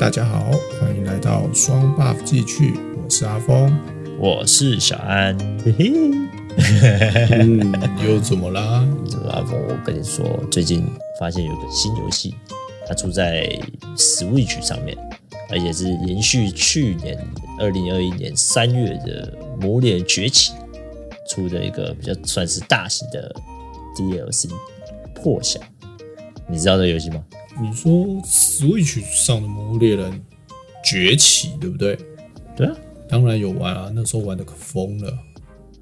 大家好，欢迎来到双 buff 继续，我是阿峰，我是小安，嘿嘿，嗯，又怎么啦？这个阿峰，我跟你说，最近发现有个新游戏，它出在 Switch 上面，而且是延续去年二零二一年三月的《魔猎崛起》出的一个比较算是大型的 DLC《破晓》，你知道这个游戏吗？你说 Switch 上的《魔物猎人崛起》对不对？对啊，当然有玩啊，那时候玩的可疯了。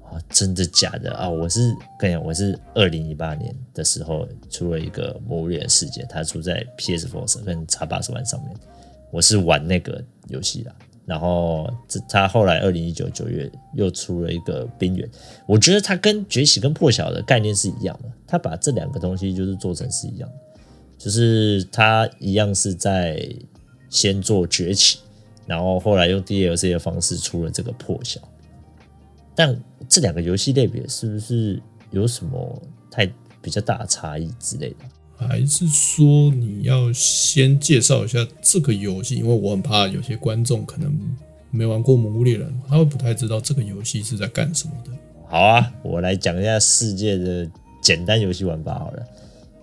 啊，真的假的啊？我是跟你讲，我是二零一八年的时候出了一个《魔物猎人世界》，它出在 PS4 跟 Xbox 上面，我是玩那个游戏啦。然后这他后来二零一九九月又出了一个《冰原》，我觉得它跟崛起跟破晓的概念是一样的，它把这两个东西就是做成是一样的。就是它一样是在先做崛起，然后后来用 DLC 的方式出了这个破晓。但这两个游戏类别是不是有什么太比较大的差异之类的？还是说你要先介绍一下这个游戏？因为我很怕有些观众可能没玩过《魔物猎人》，他会不太知道这个游戏是在干什么的。好啊，我来讲一下世界的简单游戏玩法好了。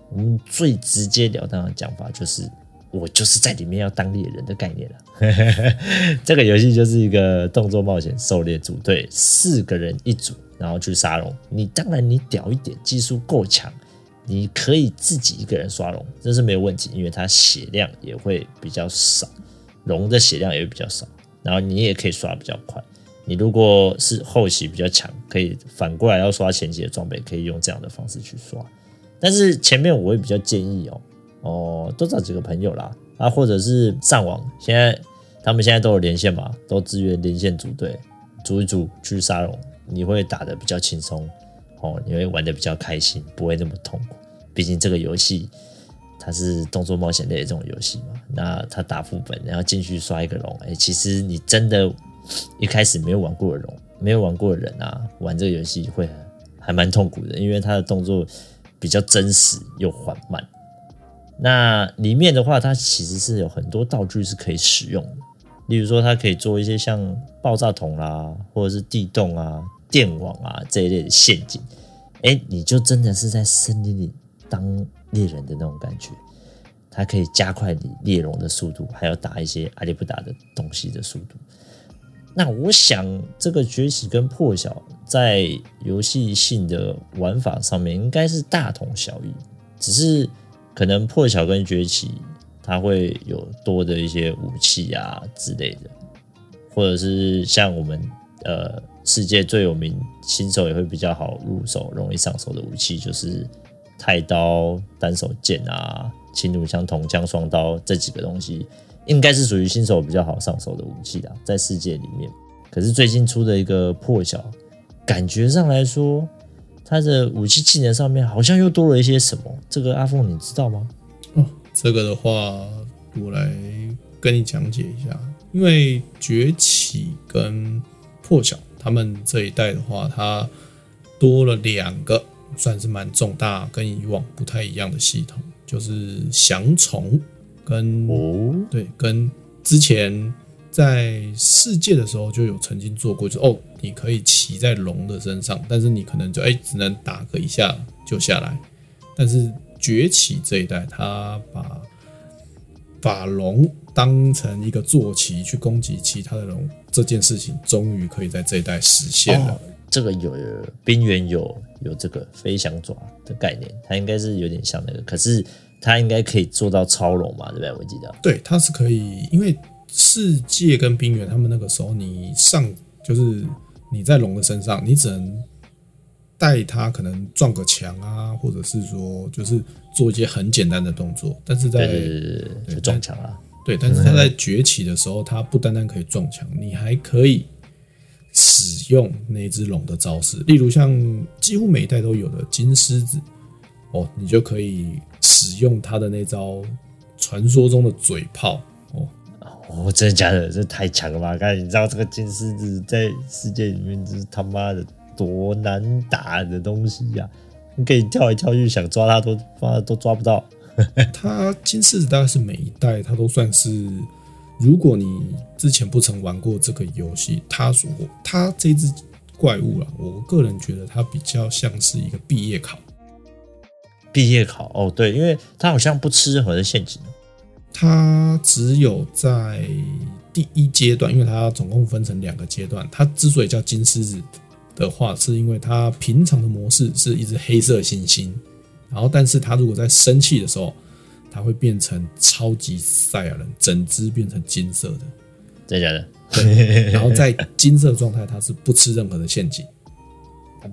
我们最直截了当的讲法就是，我就是在里面要当猎人的概念了。这个游戏就是一个动作冒险狩猎组队，四个人一组，然后去杀龙。你当然你屌一点，技术够强，你可以自己一个人刷龙，这是没有问题，因为它血量也会比较少，龙的血量也会比较少，然后你也可以刷比较快。你如果是后期比较强，可以反过来要刷前期的装备，可以用这样的方式去刷。但是前面我会比较建议哦，哦，多找几个朋友啦，啊，或者是上网，现在他们现在都有连线嘛，都支援连线组队，组一组去杀龙，你会打得比较轻松，哦，你会玩得比较开心，不会那么痛苦。毕竟这个游戏它是动作冒险类的这种游戏嘛，那他打副本，然后进去刷一个龙，哎，其实你真的，一开始没有玩过的龙，没有玩过的人啊，玩这个游戏会还蛮痛苦的，因为他的动作。比较真实又缓慢。那里面的话，它其实是有很多道具是可以使用的，例如说，它可以做一些像爆炸筒啦，或者是地洞啊、电网啊这一类的陷阱。哎，你就真的是在森林里当猎人的那种感觉。它可以加快你猎龙的速度，还有打一些阿里不达的东西的速度。那我想，这个崛起跟破晓在游戏性的玩法上面应该是大同小异，只是可能破晓跟崛起它会有多的一些武器啊之类的，或者是像我们呃世界最有名，新手也会比较好入手、容易上手的武器，就是太刀、单手剑啊、轻弩枪、铜枪、双刀这几个东西。应该是属于新手比较好上手的武器啦，在世界里面。可是最近出的一个破晓，感觉上来说，它的武器技能上面好像又多了一些什么。这个阿凤你知道吗？哦，这个的话，我来跟你讲解一下。因为崛起跟破晓，他们这一代的话，它多了两个算是蛮重大跟以往不太一样的系统，就是降虫。跟哦，对，跟之前在世界的时候就有曾经做过，就哦，你可以骑在龙的身上，但是你可能就哎，只能打个一下就下来。但是崛起这一代，他把把龙当成一个坐骑去攻击其他的龙，这件事情终于可以在这一代实现了。哦，这个有有冰原有有这个飞翔爪的概念，它应该是有点像那个，可是。它应该可以做到超龙嘛？对不对？我记得。对，它是可以，因为世界跟冰原他们那个时候，你上就是你在龙的身上，你只能带它可能撞个墙啊，或者是说就是做一些很简单的动作。但是在对撞墙啊，对，但是它在崛起的时候，它不单单可以撞墙，你还可以使用那只龙的招式，例如像几乎每一代都有的金狮子哦，你就可以。使用他的那招传说中的嘴炮哦哦，真的假的？这太强了吧！刚才你知道这个金狮子在世界里面这是他妈的多难打的东西呀、啊！你可以跳来跳去，想抓他都抓都抓不到。他金狮子大概是每一代他都算是如果你之前不曾玩过这个游戏，它所它这只怪物啊，我个人觉得它比较像是一个毕业考。毕业考哦，对，因为它好像不吃任何的陷阱，它只有在第一阶段，因为它总共分成两个阶段。它之所以叫金狮子的话，是因为它平常的模式是一只黑色猩猩，然后但是它如果在生气的时候，它会变成超级赛亚人，整只变成金色的，真的假的？对，然后在金色状态，它是不吃任何的陷阱。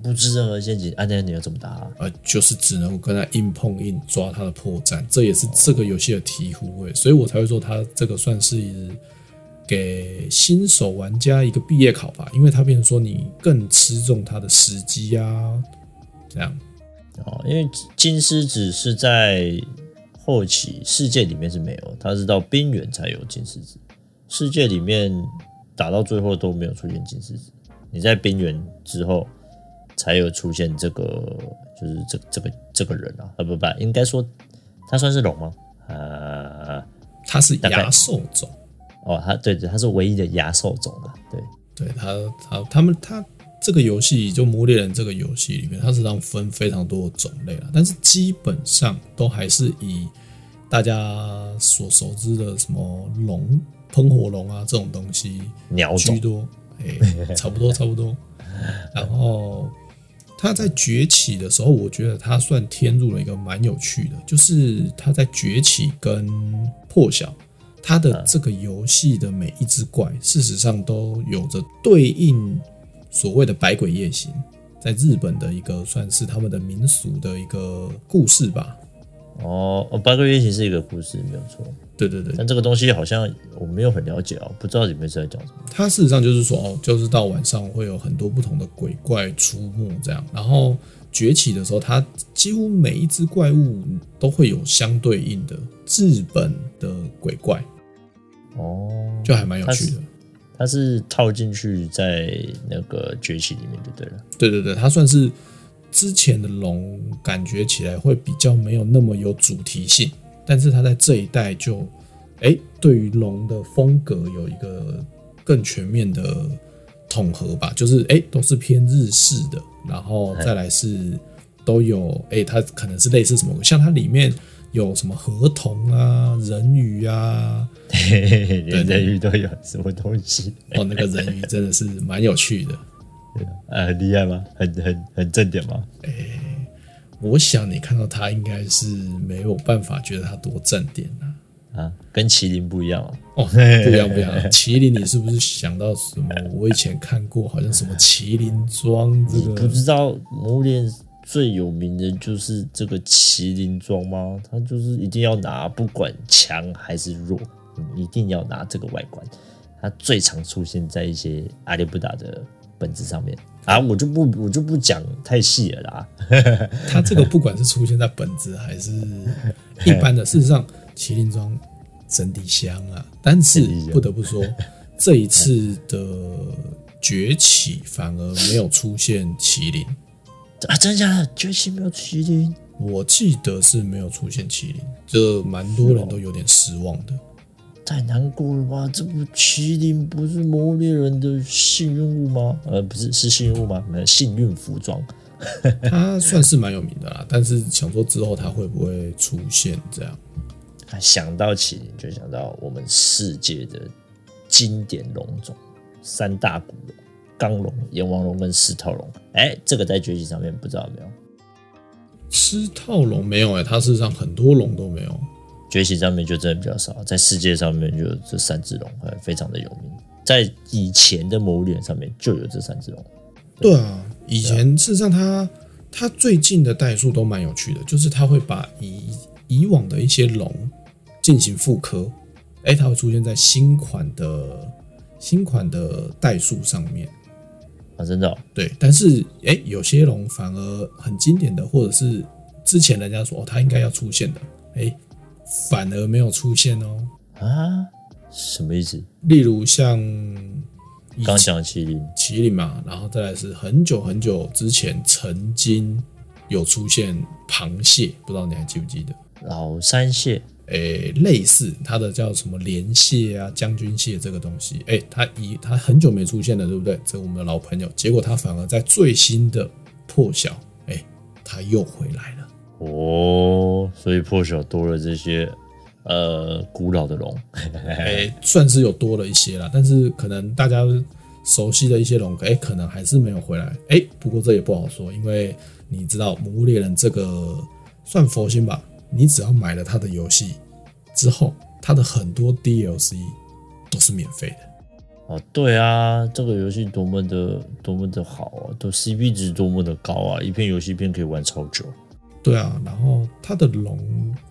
不知任何陷阱，按照你要怎么打啊？呃，就是只能跟他硬碰硬，抓他的破绽，这也是这个游戏的醍醐味，所以我才会说他这个算是给新手玩家一个毕业考吧，因为他变成说你更吃重他的时机啊，这样。哦，因为金狮子是在后期世界里面是没有，它是到边缘才有金狮子，世界里面打到最后都没有出现金狮子，你在边缘之后。才有出现这个，就是这这个这个人啊，啊不不，应该说他算是龙吗？呃，他是牙兽种。哦，他对对，他是唯一的牙兽种的，对。对，他他他们他这个游戏就魔猎人这个游戏里面，它实际上分非常多的种类了，但是基本上都还是以大家所熟知的什么龙、喷火龙啊这种东西鸟居多，哎，差不多差不多，然后。他在崛起的时候，我觉得他算添入了一个蛮有趣的，就是他在崛起跟破晓，他的这个游戏的每一只怪，事实上都有着对应所谓的百鬼夜行，在日本的一个算是他们的民俗的一个故事吧。哦，百鬼夜行是一个故事，没有错。对对对，但这个东西好像我没有很了解哦，不知道里面是在讲什么。它事实上就是说哦，就是到晚上会有很多不同的鬼怪出没这样，然后崛起的时候，它几乎每一只怪物都会有相对应的日本的鬼怪。哦，就还蛮有趣的。它是套进去在那个崛起里面就对了。对对对，它算是。之前的龙感觉起来会比较没有那么有主题性，但是它在这一代就，哎、欸，对于龙的风格有一个更全面的统合吧，就是哎、欸，都是偏日式的，然后再来是都有，哎、欸，它可能是类似什么，像它里面有什么河童啊、人鱼啊，连人鱼都有什么东西？哦，那个人鱼真的是蛮有趣的。呃，很厉害吗？很很很正点吗？哎、欸，我想你看到他应该是没有办法觉得他多正点啊。啊，跟麒麟不一样啊。哦，不一样不一样。麒麟，你是不是想到什么？我以前看过，好像什么麒麟装这个。你不知道魔猎最有名的就是这个麒麟装吗？他就是一定要拿，不管强还是弱，你一定要拿这个外观。它最常出现在一些阿里不达的。本子上面啊，我就不我就不讲太细了啦。他这个不管是出现在本子还是一般的，事实上 麒麟装整体香啊。但是不得不说，这一次的崛起反而没有出现麒麟 啊！真的假的？崛起没有麒麟？我记得是没有出现麒麟，这蛮多人都有点失望的。太难过了吧？这部麒麟不是魔猎人的幸运物吗？呃，不是，是幸运物吗？没幸运服装，它算是蛮有名的啦。但是想说之后它会不会出现这样？想到麒麟就想到我们世界的经典龙种三大古龙：刚龙、炎王龙跟狮套龙。哎，这个在崛起上面不知道有没有？狮套龙没有哎、欸，它事实上很多龙都没有。崛起上面就真的比较少，在世界上面就这三只龙，非常的有名。在以前的魔猎上面就有这三只龙。对啊，以前事实上它它最近的代数都蛮有趣的，就是它会把以以往的一些龙进行复刻，哎，它会出现在新款的新款的代数上面啊，真的、哦、对。但是哎，有些龙反而很经典的，或者是之前人家说、哦、它应该要出现的，哎。反而没有出现哦啊？什么意思？例如像刚讲麒麟，麒麟嘛，然后再来是很久很久之前曾经有出现螃蟹，不知道你还记不记得？老山蟹，诶，类似它的叫什么莲蟹啊、将军蟹这个东西，诶，它一它很久没出现了，对不对？这我们的老朋友，结果它反而在最新的破晓，诶，它又回来了。哦，所以破晓多了这些呃古老的龙，诶，算是有多了一些啦，但是可能大家熟悉的一些龙，诶，可能还是没有回来。诶，不过这也不好说，因为你知道《魔物猎人》这个算佛心吧。你只要买了他的游戏之后，他的很多 DLC 都是免费的。哦，对啊，这个游戏多么的多么的好啊，都 CP 值多么的高啊，一片游戏片可以玩超久。对啊，然后它的龙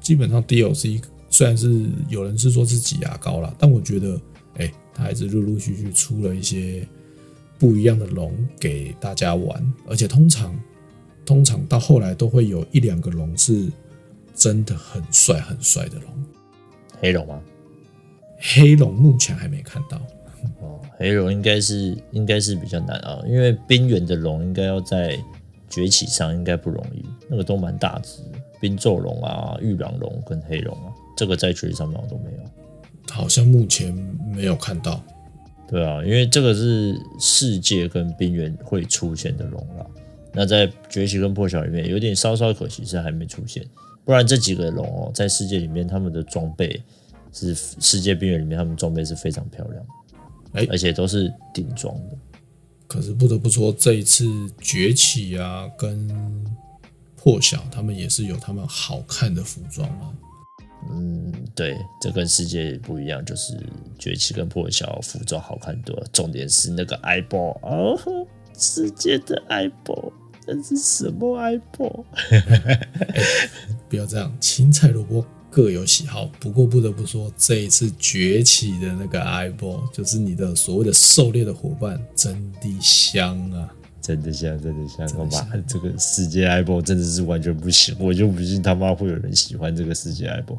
基本上 DLC 虽然是有人是说是挤牙膏啦，但我觉得，哎，它还是陆陆续续出了一些不一样的龙给大家玩，而且通常通常到后来都会有一两个龙是。真的很帅很帅的龙，黑龙吗？黑龙目前还没看到。哦，黑龙应该是应该是比较难啊，因为边缘的龙应该要在崛起上应该不容易，那个都蛮大只，冰咒龙啊、玉狼龙跟黑龙啊，这个在崛起上面都没有，好像目前没有看到。对啊，因为这个是世界跟冰原会出现的龙了，那在崛起跟破晓里面有点稍稍可惜是还没出现。不然这几个龙哦，在世界里面，他们的装备是世界冰原里面，他们装备是非常漂亮的，哎，而且都是顶装的。可是不得不说，这一次崛起啊，跟破晓，他们也是有他们好看的服装啊。嗯，对，这跟世界不一样，就是崛起跟破晓服装好看多了。重点是那个 eyeball 哦，世界的 eyeball。这是什么 eyeball？不要这样，青菜萝卜各有喜好。不过不得不说，这一次崛起的那个 eyeball，就是你的所谓的狩猎的伙伴，真的香啊！真的香，真的香！好吧，这个世界 eyeball 真的是完全不行，我就不信他妈会有人喜欢这个世界 eyeball。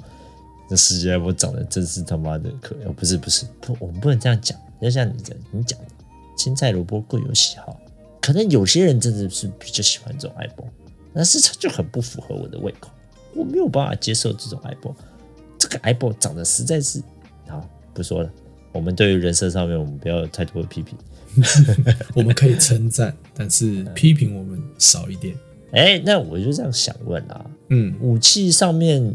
这世界 eyeball 长得真是他妈的可爱，不是不是，不，我们不能这样讲。要像你这你讲，青菜萝卜各有喜好。可能有些人真的是比较喜欢这种 eyeball，但是它就很不符合我的胃口，我没有办法接受这种 eyeball。这个 eyeball 长得实在是……好，不说了。我们对于人设上面，我们不要有太多的批评。我们可以称赞，但是批评我们少一点。哎、欸，那我就这样想问啊，嗯，武器上面，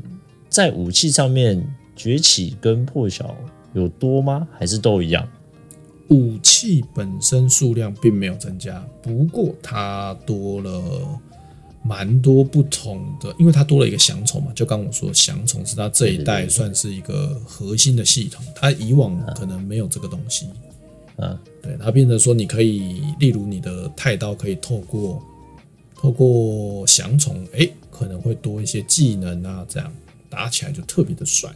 在武器上面崛起跟破晓有多吗？还是都一样？武器本身数量并没有增加，不过它多了蛮多不同的，因为它多了一个翔虫嘛。就刚我说的，降虫是它这一代算是一个核心的系统，它以往可能没有这个东西。嗯，对，它变成说你可以，例如你的太刀可以透过透过翔虫，哎，可能会多一些技能啊，这样打起来就特别的帅。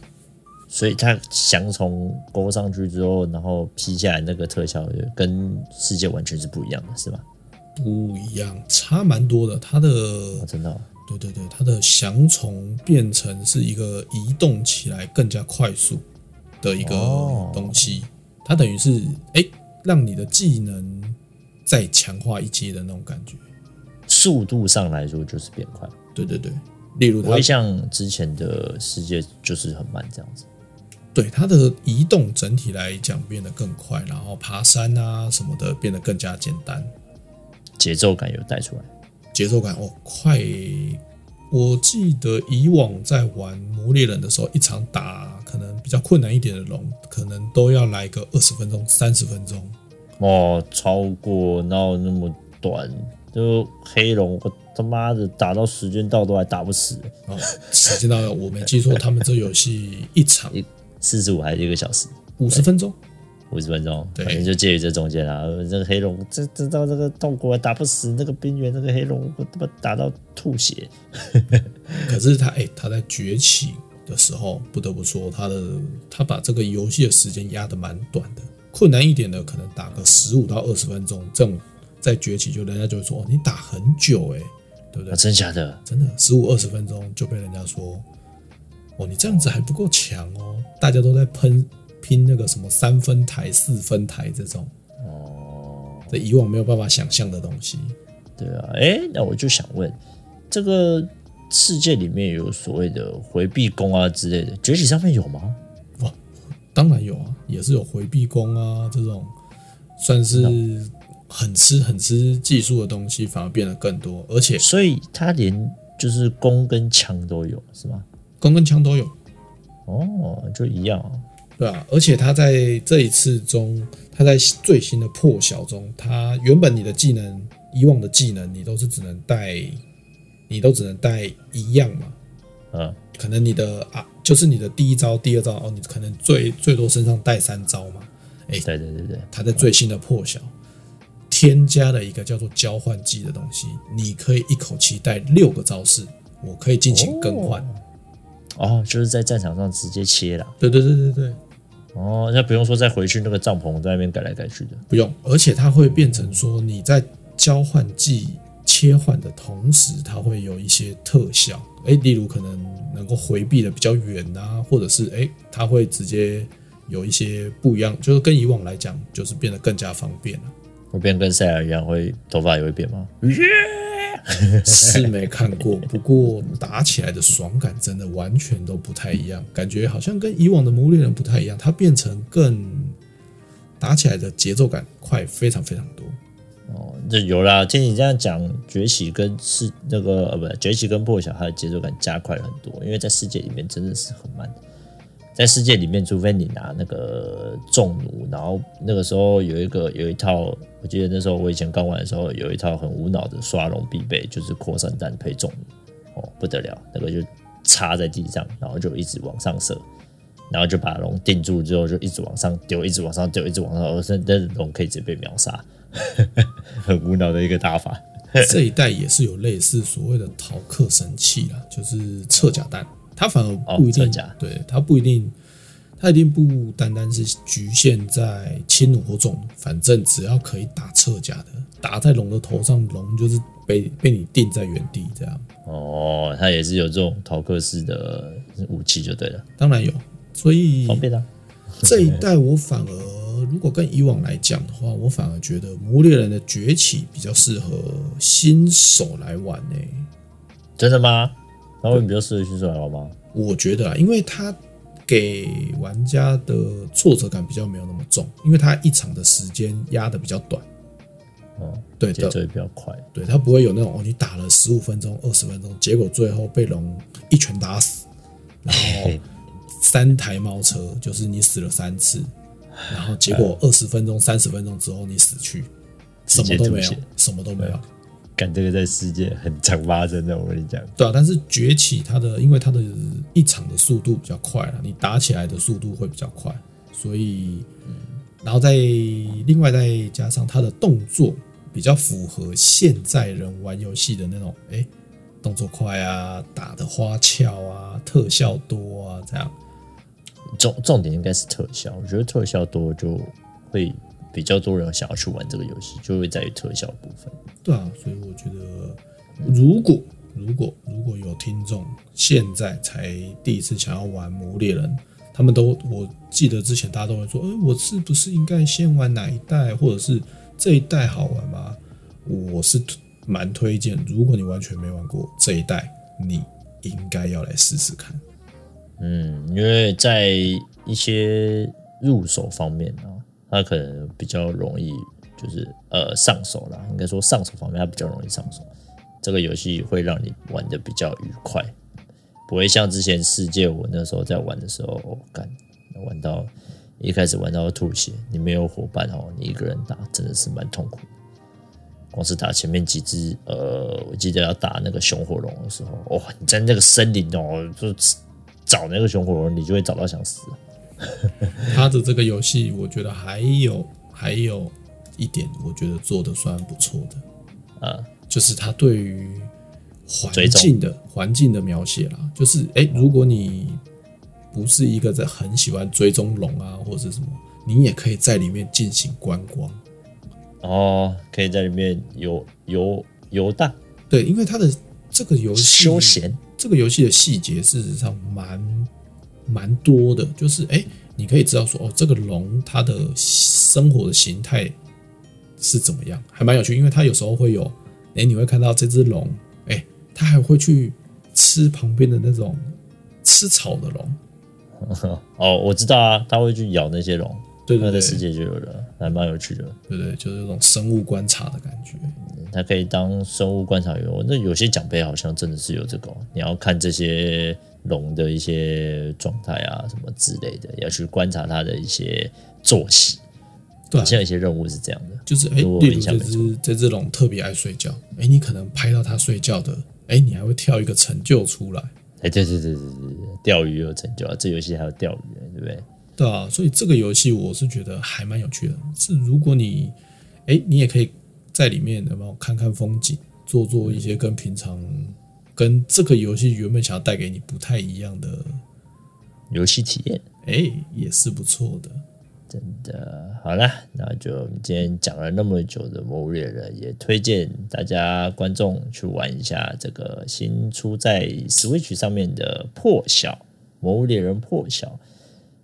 所以它翔虫勾上去之后，然后劈下来那个特效，跟世界完全是不一样的，是吧？不一样，差蛮多的。它的、哦、真的、哦，对对对，它的降虫变成是一个移动起来更加快速的一个东西。哦、它等于是哎，让你的技能再强化一阶的那种感觉。速度上来说就是变快。对对对，例如它不会像之前的世界就是很慢这样子。对它的移动整体来讲变得更快，然后爬山啊什么的变得更加简单，节奏感有带出来，节奏感哦快。我记得以往在玩魔猎人的时候，一场打可能比较困难一点的龙，可能都要来个二十分钟、三十分钟哦，超过哪有那么短？就黑龙，我他妈的打到时间到都还打不死哦，时间到了，我没记错，他们这游戏一场。四十五还是一个小时？五十分钟，五十分钟，对，反正就介于这中间啦。这个黑龙，这这到这个痛苦还打不死那个冰原，那个黑龙我他妈打到吐血。可是他哎、欸，他在崛起的时候，不得不说他的他把这个游戏的时间压得蛮短的。困难一点的可能打个十五到二十分钟，这种在崛起就人家就会说哦，你打很久哎、欸，对不对？啊、真假的？真的，十五二十分钟就被人家说。哦，你这样子还不够强哦！大家都在喷拼那个什么三分台、四分台这种哦，这以往没有办法想象的东西。对啊，哎，那我就想问，这个世界里面有所谓的回避弓啊之类的，崛起上面有吗？哇，当然有啊，也是有回避弓啊这种，算是很吃很吃技术的东西，反而变得更多，而且所以它连就是弓跟枪都有是吗？弓跟枪都有，哦，就一样啊，对啊，而且他在这一次中，他在最新的破晓中，他原本你的技能，以往的技能你都是只能带，你都只能带一样嘛，嗯，可能你的啊，就是你的第一招、第二招哦，你可能最最多身上带三招嘛，哎，对对对对，他在最新的破晓添加了一个叫做交换技的东西，你可以一口气带六个招式，我可以进行更换。哦哦，就是在战场上直接切了。对对对对对。哦，那不用说再回去那个帐篷在那边改来改去的。不用，而且它会变成说你在交换技切换的同时，它会有一些特效。哎，例如可能能够回避的比较远啊，或者是哎，它会直接有一些不一样，就是跟以往来讲，就是变得更加方便了。会变跟赛亚一样，会头发也会变吗？是没看过，不过打起来的爽感真的完全都不太一样，感觉好像跟以往的魔猎人不太一样，它变成更打起来的节奏感快，非常非常多。哦，这有啦，听你这样讲，崛起跟是那个呃，不，崛起跟破晓，它的节奏感加快了很多，因为在世界里面真的是很慢的。在世界里面，除非你拿那个重弩，然后那个时候有一个有一套，我记得那时候我以前刚玩的时候，有一套很无脑的刷龙必备，就是扩散弹配重弩，哦不得了，那个就插在地上，然后就一直往上射，然后就把龙定住之后，就一直往上丢，一直往上丢，一直往上，而且那龙可以直接被秒杀，很无脑的一个打法。这一代也是有类似所谓的逃课神器啦，就是测甲弹。它反而不一定，哦、对，它不一定，它一定不单单是局限在轻弩或重弩，反正只要可以打侧甲的，打在龙的头上，龙就是被被你定在原地这样。哦，它也是有这种逃课式的武器就对了，当然有，所以方便啊。这一代我反而如果跟以往来讲的话，我反而觉得魔猎人的崛起比较适合新手来玩呢、欸。真的吗？他会比较适合新手来玩吗？我觉得啊，因为他给玩家的挫折感比较没有那么重，因为他一场的时间压的比较短。哦，对，节奏也比较快。对，他不会有那种哦，你打了十五分钟、二十分钟，结果最后被龙一拳打死，然后 三台猫车，就是你死了三次，然后结果二十分钟、三十分钟之后你死去，什么都没有，什么都没有。干这个在世界很常发生的，我跟你讲。对啊，但是崛起它的，因为它的一场的速度比较快了，你打起来的速度会比较快，所以，然后再另外再加上它的动作比较符合现在人玩游戏的那种，哎，动作快啊，打的花俏啊，特效多啊，这样。重重点应该是特效，我觉得特效多就会。比较多人想要去玩这个游戏，就会在于特效部分。对啊，所以我觉得，如果如果如果有听众现在才第一次想要玩魔猎人，他们都我记得之前大家都会说，哎，我是不是应该先玩哪一代，或者是这一代好玩吗？我是蛮推荐，如果你完全没玩过这一代，你应该要来试试看。嗯，因为在一些入手方面呢。它可能比较容易，就是呃上手啦。应该说上手方面，它比较容易上手。这个游戏会让你玩的比较愉快，不会像之前世界我那时候在玩的时候，干、玩到一开始玩到吐血。你没有伙伴哦，你一个人打真的是蛮痛苦。光是打前面几只，呃，我记得要打那个熊火龙的时候，哇、哦，你在那个森林哦，就找那个熊火龙，你就会找到想死。他的这个游戏，我觉得还有还有一点，我觉得做的算不错的，啊，就是他对于环境的环境的描写啦，就是哎、欸，如果你不是一个在很喜欢追踪龙啊，或者是什么，你也可以在里面进行观光，哦，可以在里面游游游荡，对，因为他的这个游戏休闲，这个游戏的细节事实上蛮。蛮多的，就是哎、欸，你可以知道说哦，这个龙它的生活的形态是怎么样，还蛮有趣，因为它有时候会有，哎、欸，你会看到这只龙，哎、欸，它还会去吃旁边的那种吃草的龙。哦，我知道啊，它会去咬那些龙。对，对，对，世界就有了，还蛮有趣的。对对，就是那种生物观察的感觉。它可以当生物观察员。那有些奖杯好像真的是有这个，你要看这些龙的一些状态啊，什么之类的，要去观察它的一些作息。对，像一些任务是这样的，就是哎，例如这只这只龙特别爱睡觉，哎，你可能拍到它睡觉的，哎，你还会跳一个成就出来。哎，对对对对对对，钓鱼有成就啊，这游戏还有钓鱼，对不对？对啊，所以这个游戏我是觉得还蛮有趣的。是如果你哎，你也可以在里面有没有看看风景，做做一些跟平常跟这个游戏原本想要带给你不太一样的游戏体验，哎，也是不错的。真的好啦，那就今天讲了那么久的《魔物猎人》，也推荐大家观众去玩一下这个新出在 Switch 上面的《破晓》《魔物猎人破晓》。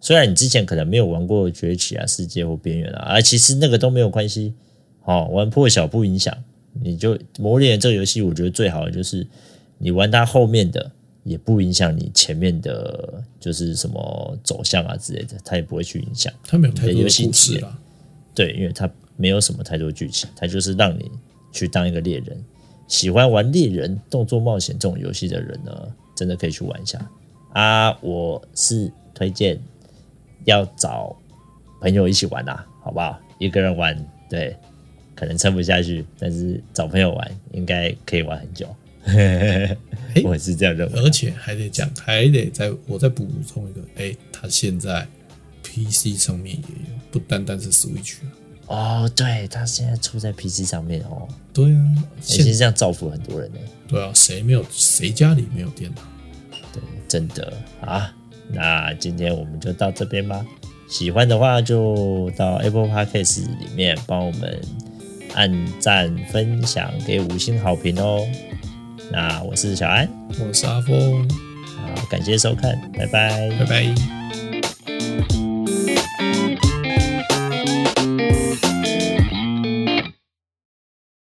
虽然你之前可能没有玩过《崛起》啊、《世界》或《边缘》啊，啊，其实那个都没有关系。好，玩《破晓》不影响，你就《魔物猎人》这个游戏，我觉得最好的就是你玩它后面的。也不影响你前面的，就是什么走向啊之类的，它也不会去影响。它没有太多故事了，对，因为它没有什么太多剧情，它就是让你去当一个猎人。喜欢玩猎人动作冒险这种游戏的人呢，真的可以去玩一下啊！我是推荐要找朋友一起玩啊，好不好？一个人玩，对，可能撑不下去，但是找朋友玩应该可以玩很久。嘿，我是这样认为，而且还得讲，还得再我再补充一个，哎，它现在 PC 上面也有，不单单是 Switch 哦，对，它现在出在 PC 上面哦。对啊，其实这样造福很多人呢。对啊，谁没有谁家里没有电脑？对，真的啊。那今天我们就到这边吧。喜欢的话就到 Apple Podcast 里面帮我们按赞、分享，给五星好评哦。那我是小安，我是阿峰，好，感谢收看，拜拜，拜拜。